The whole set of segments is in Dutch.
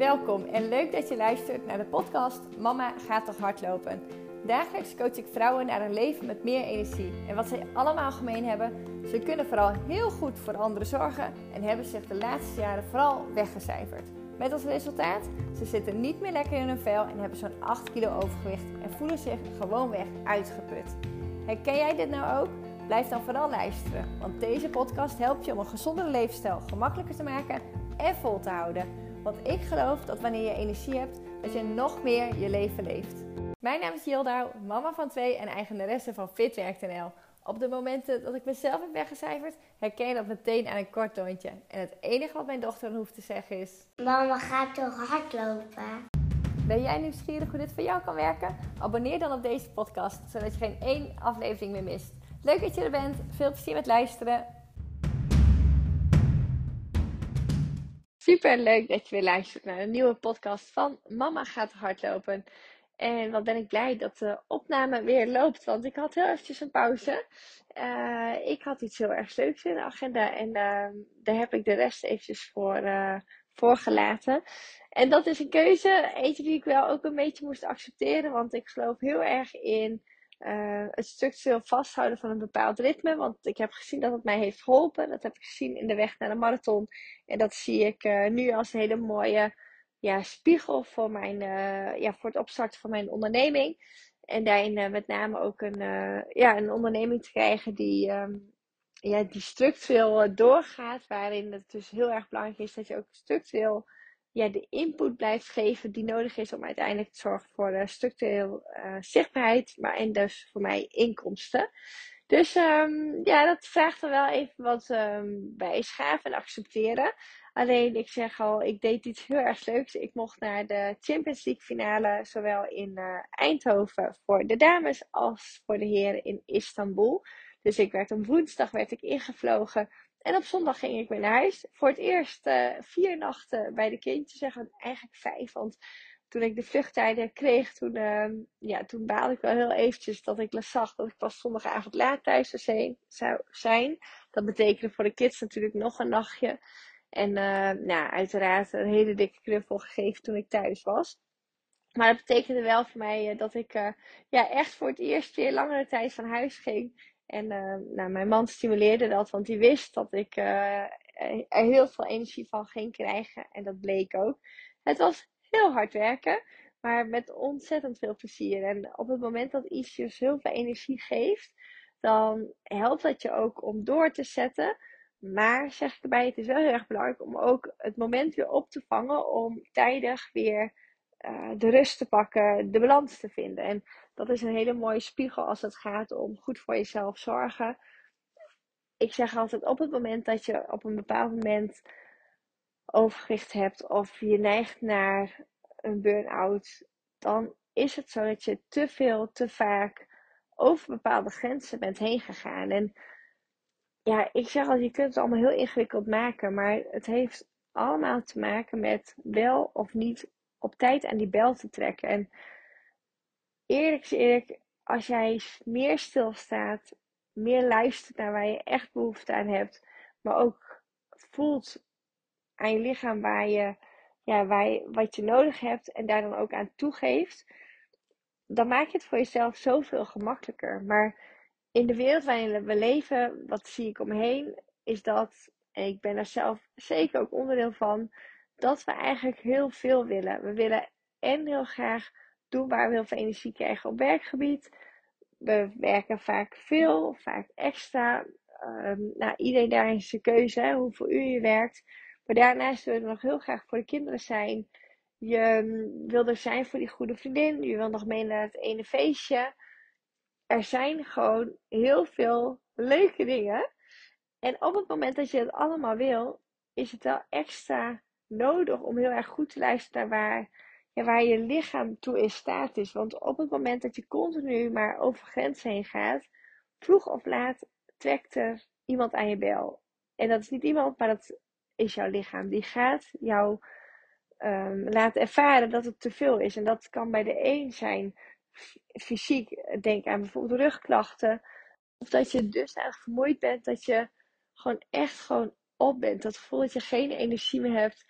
Welkom en leuk dat je luistert naar de podcast Mama gaat toch hardlopen. Dagelijks coach ik vrouwen naar een leven met meer energie. En wat zij allemaal gemeen hebben, ze kunnen vooral heel goed voor anderen zorgen en hebben zich de laatste jaren vooral weggecijferd. Met als resultaat, ze zitten niet meer lekker in hun vel en hebben zo'n 8 kilo overgewicht en voelen zich gewoonweg uitgeput. Herken jij dit nou ook? Blijf dan vooral luisteren, want deze podcast helpt je om een gezondere levensstijl gemakkelijker te maken en vol te houden. Want ik geloof dat wanneer je energie hebt, dat je nog meer je leven leeft. Mijn naam is Jildau, mama van twee en eigenaresse van Fitwerk.nl. Op de momenten dat ik mezelf heb weggecijferd, herken je dat meteen aan een kort toontje. En het enige wat mijn dochter dan hoeft te zeggen is... Mama gaat toch hardlopen? Ben jij nieuwsgierig hoe dit voor jou kan werken? Abonneer dan op deze podcast, zodat je geen één aflevering meer mist. Leuk dat je er bent. Veel plezier met luisteren. Super leuk dat je weer luistert naar een nieuwe podcast van Mama gaat hardlopen. En wat ben ik blij dat de opname weer loopt, want ik had heel eventjes een pauze. Uh, ik had iets heel erg leuks in de agenda en uh, daar heb ik de rest eventjes voor, uh, voor gelaten. En dat is een keuze, eentje die ik wel ook een beetje moest accepteren, want ik geloof heel erg in uh, het structureel vasthouden van een bepaald ritme. Want ik heb gezien dat het mij heeft geholpen. Dat heb ik gezien in de weg naar de marathon. En dat zie ik uh, nu als een hele mooie ja, spiegel voor, mijn, uh, ja, voor het opstarten van mijn onderneming. En daarin met name ook een, ja, een onderneming te krijgen die, um, ja, die structureel doorgaat. Waarin het dus heel erg belangrijk is dat je ook structureel ja, de input blijft geven die nodig is om uiteindelijk te zorgen voor uh, structureel uh, zichtbaarheid, maar en dus voor mij inkomsten. Dus um, ja, dat vraagt er wel even wat um, bijschaven en accepteren. Alleen ik zeg al, ik deed iets heel erg leuks. Ik mocht naar de Champions League finale, zowel in uh, Eindhoven voor de dames als voor de heren in Istanbul. Dus ik werd op woensdag werd ik ingevlogen en op zondag ging ik weer naar huis. Voor het eerst uh, vier nachten bij de kindjes. Zeggen eigenlijk vijf. Want toen ik de vluchttijden kreeg, toen, uh, ja, toen baalde ik wel heel eventjes dat ik zag dat ik pas zondagavond laat thuis zou zijn. Dat betekende voor de kids natuurlijk nog een nachtje. En uh, nou, uiteraard een hele dikke knuffel gegeven toen ik thuis was. Maar dat betekende wel voor mij dat ik ja, echt voor het eerst weer langere tijd van huis ging. En uh, nou, mijn man stimuleerde dat, want die wist dat ik uh, er heel veel energie van ging krijgen. En dat bleek ook. Het was heel hard werken, maar met ontzettend veel plezier. En op het moment dat iets je heel veel energie geeft, dan helpt dat je ook om door te zetten. Maar zeg ik erbij, het is wel heel erg belangrijk om ook het moment weer op te vangen om tijdig weer uh, de rust te pakken, de balans te vinden. En dat is een hele mooie spiegel als het gaat om goed voor jezelf zorgen. Ik zeg altijd op het moment dat je op een bepaald moment overgewicht hebt of je neigt naar een burn-out, dan is het zo dat je te veel, te vaak over bepaalde grenzen bent heen gegaan. En ja, ik zeg al, je kunt het allemaal heel ingewikkeld maken, maar het heeft allemaal te maken met wel of niet op tijd aan die bel te trekken. En eerlijk is eerlijk, als jij meer stilstaat, meer luistert naar waar je echt behoefte aan hebt, maar ook voelt aan je lichaam waar je, ja, waar je, wat je nodig hebt en daar dan ook aan toegeeft, dan maak je het voor jezelf zoveel gemakkelijker. Maar in de wereld waarin we leven, wat zie ik omheen, is dat, en ik ben er zelf zeker ook onderdeel van, dat we eigenlijk heel veel willen. We willen en heel graag doen waar we heel veel energie krijgen op werkgebied. We werken vaak veel, vaak extra. Um, nou, iedereen daar is zijn keuze, hoeveel uur je werkt. Maar daarnaast willen we nog heel graag voor de kinderen zijn. Je um, wil er zijn voor die goede vriendin. Je wil nog mee naar het ene feestje. Er zijn gewoon heel veel leuke dingen. En op het moment dat je het allemaal wil, is het wel extra nodig om heel erg goed te luisteren naar waar, ja, waar je lichaam toe in staat is. Want op het moment dat je continu maar over grenzen heen gaat, vroeg of laat trekt er iemand aan je bel. En dat is niet iemand, maar dat is jouw lichaam. Die gaat jou um, laten ervaren dat het te veel is. En dat kan bij de een zijn fysiek, denk aan bijvoorbeeld rugklachten. Of dat je dusdanig vermoeid bent dat je gewoon echt gewoon op bent. Dat gevoel dat je geen energie meer hebt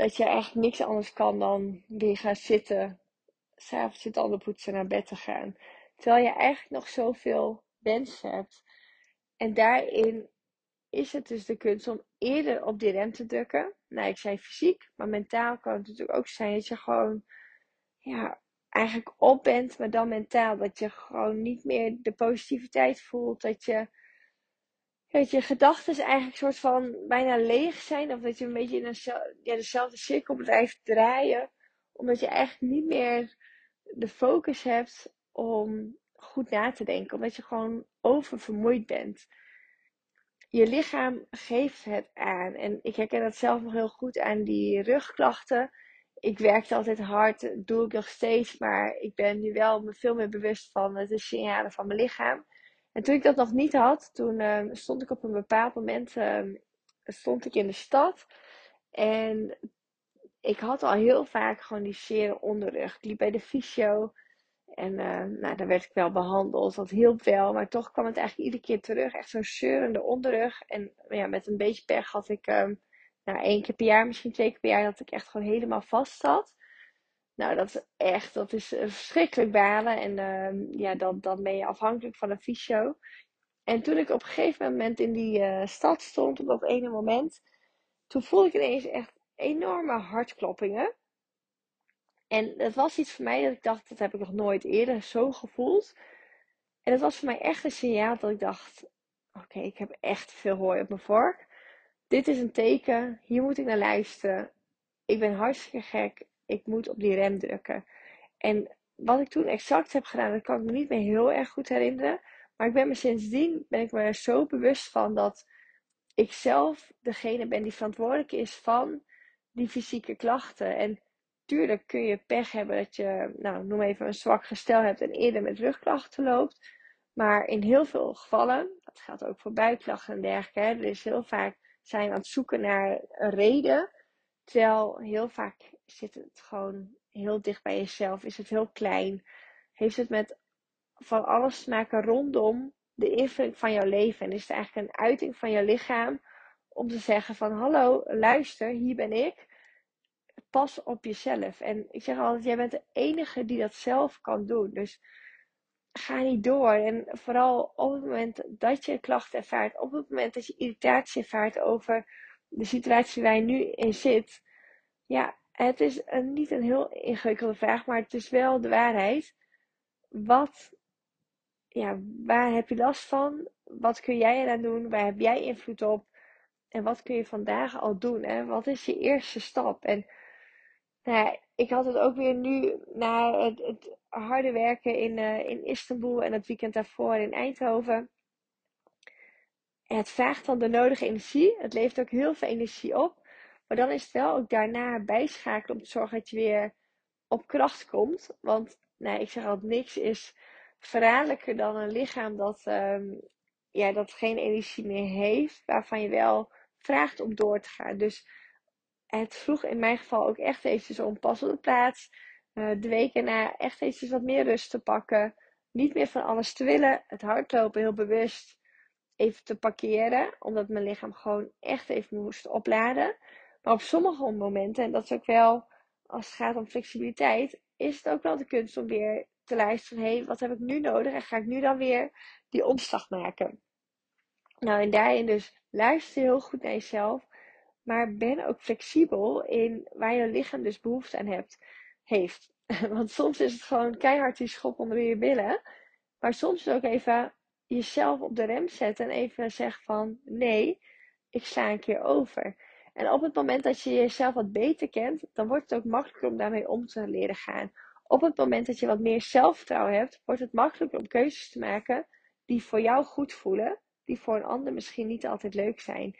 dat je eigenlijk niks anders kan dan weer gaan zitten, s'avonds je tanden poetsen naar bed te gaan. Terwijl je eigenlijk nog zoveel wensen hebt. En daarin is het dus de kunst om eerder op die rem te drukken. Nou, ik zei fysiek, maar mentaal kan het natuurlijk ook zijn dat je gewoon, ja, eigenlijk op bent, maar dan mentaal. Dat je gewoon niet meer de positiviteit voelt. Dat je, dat je gedachten eigenlijk soort van bijna leeg zijn. Of dat je een beetje in een, ja, dezelfde cirkel blijft draaien. Omdat je eigenlijk niet meer de focus hebt om goed na te denken. Omdat je gewoon oververmoeid bent. Je lichaam geeft het aan. En ik herken dat zelf nog heel goed aan die rugklachten. Ik werkte altijd hard, doe ik nog steeds. Maar ik ben nu wel me veel meer bewust van de signalen van mijn lichaam. En toen ik dat nog niet had, toen uh, stond ik op een bepaald moment uh, stond ik in de stad. En ik had al heel vaak gewoon die zere onderrug. Ik liep bij de fysio. En uh, nou, dan werd ik wel behandeld. Dat hielp wel. Maar toch kwam het eigenlijk iedere keer terug. Echt zo'n zeurende onderrug. En ja, met een beetje pech had ik nou, één keer per jaar, misschien twee keer per jaar, dat ik echt gewoon helemaal vast zat. Nou, dat is echt, dat is verschrikkelijk balen. En uh, ja, dan, dan ben je afhankelijk van een fysio. En toen ik op een gegeven moment in die uh, stad stond, op dat ene moment, toen voelde ik ineens echt enorme hartkloppingen. En het was iets voor mij dat ik dacht, dat heb ik nog nooit eerder zo gevoeld. En het was voor mij echt een signaal dat ik dacht, oké, ik heb echt veel hooi op mijn vork. Dit is een teken, hier moet ik naar luisteren. Ik ben hartstikke gek, ik moet op die rem drukken. En wat ik toen exact heb gedaan, dat kan ik me niet meer heel erg goed herinneren. Maar ik ben me sindsdien, ben ik me zo bewust van dat ik zelf degene ben die verantwoordelijk is van die fysieke klachten. En tuurlijk kun je pech hebben dat je, nou, noem even een zwak gestel hebt en eerder met rugklachten loopt. Maar in heel veel gevallen, dat geldt ook voor buikklachten en dergelijke, hè, er is heel vaak zijn aan het zoeken naar een reden. Terwijl heel vaak zit het gewoon heel dicht bij jezelf, is het heel klein. Heeft het met van alles te maken rondom de invulling van jouw leven. En is het eigenlijk een uiting van je lichaam om te zeggen van hallo, luister, hier ben ik pas op jezelf. En ik zeg altijd, jij bent de enige die dat zelf kan doen. Dus ga niet door. En vooral op het moment dat je klachten ervaart, op het moment dat je irritatie ervaart over de situatie waar je nu in zit. Ja, het is niet een heel ingewikkelde vraag, maar het is wel de waarheid. Wat, ja, waar heb je last van? Wat kun jij eraan doen? Waar heb jij invloed op? En wat kun je vandaag al doen? Hè? Wat is je eerste stap? En nou ik had het ook weer nu na het, het harde werken in, uh, in Istanbul en het weekend daarvoor in Eindhoven. het vraagt dan de nodige energie. Het levert ook heel veel energie op. Maar dan is het wel ook daarna bijschakelen om te zorgen dat je weer op kracht komt. Want nou, ik zeg altijd, niks is verraderlijker dan een lichaam dat, um, ja, dat geen energie meer heeft. Waarvan je wel vraagt om door te gaan. Dus het vroeg in mijn geval ook echt eventjes om pas op de plaats. Uh, de weken na echt eventjes wat meer rust te pakken. Niet meer van alles te willen. Het hardlopen heel bewust even te parkeren. Omdat mijn lichaam gewoon echt even moest opladen. Maar op sommige momenten, en dat is ook wel als het gaat om flexibiliteit, is het ook wel de kunst om weer te luisteren. Hé, hey, wat heb ik nu nodig? En ga ik nu dan weer die omslag maken? Nou, en daarin dus luister heel goed naar jezelf. Maar ben ook flexibel in waar je lichaam dus behoefte aan hebt, heeft. Want soms is het gewoon keihard die schop onder je billen. Maar soms is ook even jezelf op de rem zetten en even zeggen van nee, ik sla een keer over. En op het moment dat je jezelf wat beter kent, dan wordt het ook makkelijker om daarmee om te leren gaan. Op het moment dat je wat meer zelfvertrouwen hebt, wordt het makkelijker om keuzes te maken die voor jou goed voelen, die voor een ander misschien niet altijd leuk zijn.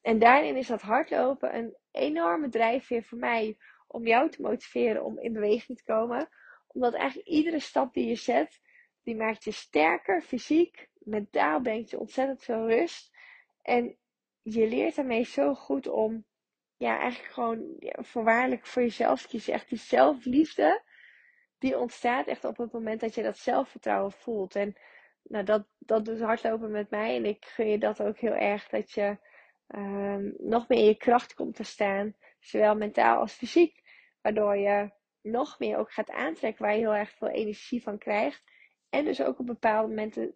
En daarin is dat hardlopen een enorme drijfveer voor mij om jou te motiveren om in beweging te komen. Omdat eigenlijk iedere stap die je zet, die maakt je sterker fysiek. Mentaal brengt je ontzettend veel rust. En je leert daarmee zo goed om, ja, eigenlijk gewoon ja, voorwaardelijk voor jezelf te kiezen. Echt die zelfliefde, die ontstaat echt op het moment dat je dat zelfvertrouwen voelt. En nou, dat, dat doet hardlopen met mij. En ik gun je dat ook heel erg, dat je um, nog meer in je kracht komt te staan. zowel mentaal als fysiek, waardoor je nog meer ook gaat aantrekken waar je heel erg veel energie van krijgt. En dus ook op bepaalde momenten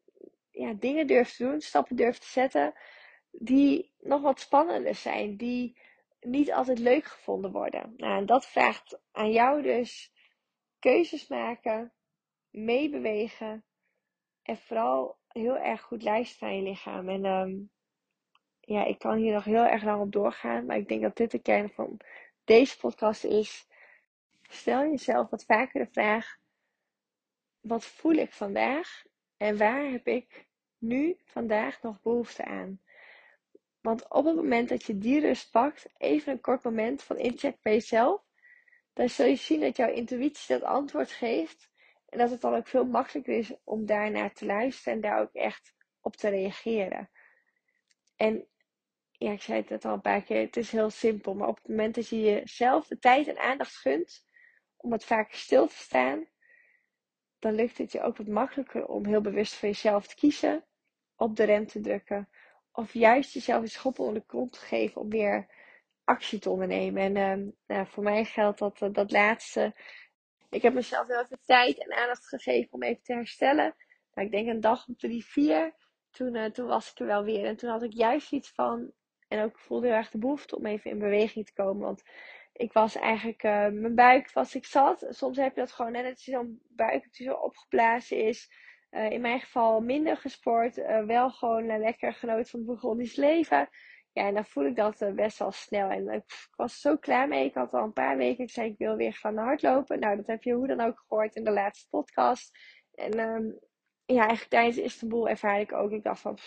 ja, dingen durft te doen, stappen durft te zetten, die nog wat spannender zijn, die niet altijd leuk gevonden worden. Nou, en dat vraagt aan jou dus keuzes maken, meebewegen en vooral heel erg goed luisteren aan je lichaam. En um, ja, ik kan hier nog heel erg lang op doorgaan, maar ik denk dat dit de kern van deze podcast is. Stel jezelf wat vaker de vraag: wat voel ik vandaag en waar heb ik nu vandaag nog behoefte aan? Want op het moment dat je die rust pakt, even een kort moment van incheck bij jezelf, dan zul je zien dat jouw intuïtie dat antwoord geeft. En dat het dan ook veel makkelijker is om daarnaar te luisteren en daar ook echt op te reageren. En ja, ik zei het al een paar keer, het is heel simpel. Maar op het moment dat je jezelf de tijd en aandacht gunt om wat vaker stil te staan, dan lukt het je ook wat makkelijker om heel bewust voor jezelf te kiezen, op de rem te drukken. Of juist jezelf een schop onder de kont te geven om weer actie te ondernemen. En uh, nou, voor mij geldt dat, uh, dat laatste. Ik heb mezelf heel veel tijd en aandacht gegeven om even te herstellen. Nou, ik denk een dag of drie, vier. Toen, uh, toen was ik er wel weer. En toen had ik juist iets van. En ook voelde heel erg de behoefte om even in beweging te komen. Want ik was eigenlijk, uh, mijn buik was ik zat. Soms heb je dat gewoon net als je zo'n buik die zo opgeblazen is. Uh, in mijn geval minder gesport. Uh, wel gewoon lekker genoten van het Burgondisch leven. Ja, en dan voel ik dat best wel snel. En ik was zo klaar mee. Ik had al een paar weken. Ik zei, ik wil weer gaan hardlopen. Nou, dat heb je hoe dan ook gehoord in de laatste podcast. En um, ja, eigenlijk tijdens Istanbul ervaarde ik ook. Ik dacht van,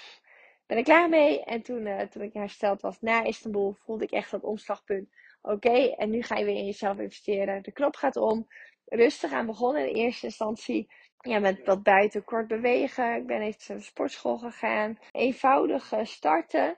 ben ik klaar mee? En toen, toen ik hersteld was na Istanbul, voelde ik echt dat omslagpunt. Oké, en nu ga je weer in jezelf investeren. De knop gaat om. Rustig aan begonnen in eerste instantie. Ja, met wat buiten kort bewegen. Ik ben even naar de sportschool gegaan. Eenvoudig starten.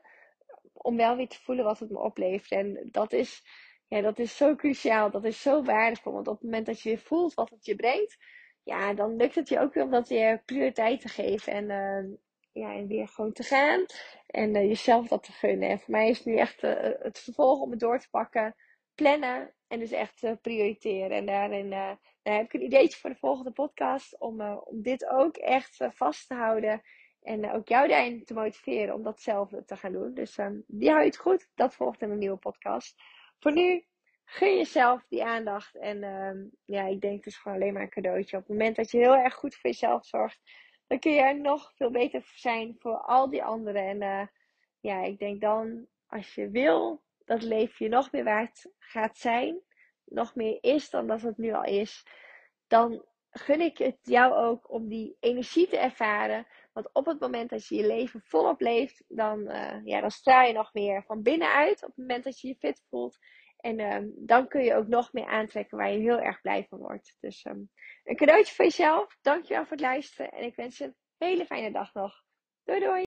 Om wel weer te voelen wat het me oplevert. En dat is, ja, dat is zo cruciaal. Dat is zo waardevol. Want op het moment dat je voelt wat het je brengt. Ja, dan lukt het je ook weer om dat weer prioriteit te geven. En uh, ja, en weer gewoon te gaan. En uh, jezelf dat te gunnen. En voor mij is het nu echt uh, het vervolg om het door te pakken. Plannen. En dus echt prioriteren. En daarin daar heb ik een ideetje voor de volgende podcast. Om, om dit ook echt vast te houden. En ook jou daarin te motiveren om datzelfde te gaan doen. Dus um, die hou je het goed. Dat volgt in een nieuwe podcast. Voor nu, gun jezelf die aandacht. En um, ja, ik denk het is gewoon alleen maar een cadeautje. Op het moment dat je heel erg goed voor jezelf zorgt dan kun je nog veel beter zijn voor al die anderen. En ja, ik denk dan, als je wil dat leven je nog meer waard gaat zijn, nog meer is dan dat het nu al is, dan gun ik het jou ook om die energie te ervaren. Want op het moment dat je je leven volop leeft, dan, uh, ja, dan straal je nog meer van binnenuit. Op het moment dat je je fit voelt. En uh, dan kun je ook nog meer aantrekken waar je heel erg blij van wordt. Dus um, een cadeautje voor jezelf. Dankjewel voor het luisteren. En ik wens je een hele fijne dag nog. Doei doei!